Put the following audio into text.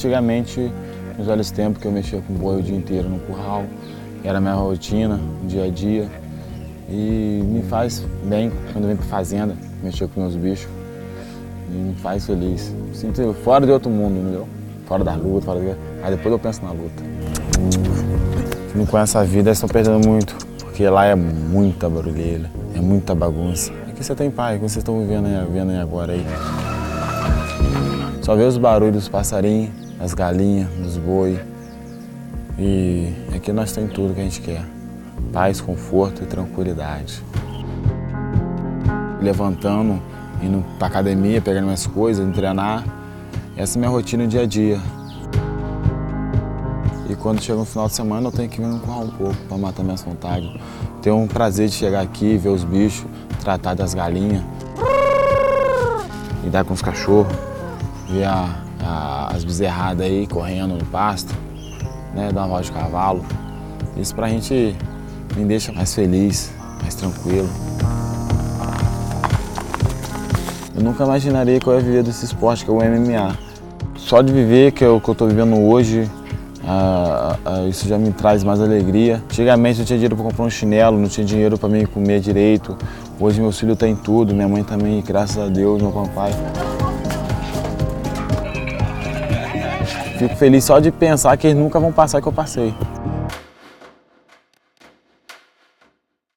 Antigamente, nos velhos tempos que eu mexia com boi o dia inteiro no curral, era a minha rotina, dia a dia. E me faz bem quando venho para fazenda, mexer com meus bichos. E me faz feliz. Me sinto fora de outro mundo, entendeu? Fora da luta, fora de... Aí depois eu penso na luta. Não conhece a vida, estão perdendo muito. Porque lá é muita barulheira, é muita bagunça. Aqui você tem paz, como vocês estão vivendo aí, vendo aí agora aí. Só vê os barulhos dos passarinhos, das galinhas, dos boi. E aqui nós temos tudo que a gente quer. Paz, conforto e tranquilidade. Levantando, indo pra academia, pegando minhas coisas, indo treinar. Essa é minha rotina dia a dia. E quando chega no final de semana eu tenho que no curral um pouco para matar minhas vontades. Tenho um prazer de chegar aqui, ver os bichos, tratar das galinhas, lidar com os cachorros, ver a, as bezerradas aí correndo no pasto, né, dar uma volta de cavalo. Isso pra gente me deixa mais feliz, mais tranquilo. Eu nunca imaginaria que eu ia viver desse esporte que é o MMA. Só de viver que o que eu estou vivendo hoje, isso já me traz mais alegria. Antigamente eu tinha dinheiro para comprar um chinelo, não tinha dinheiro para me comer direito. Hoje meu filho tem tudo, minha mãe também, graças a Deus, meu papai. Fico feliz só de pensar que eles nunca vão passar o que eu passei.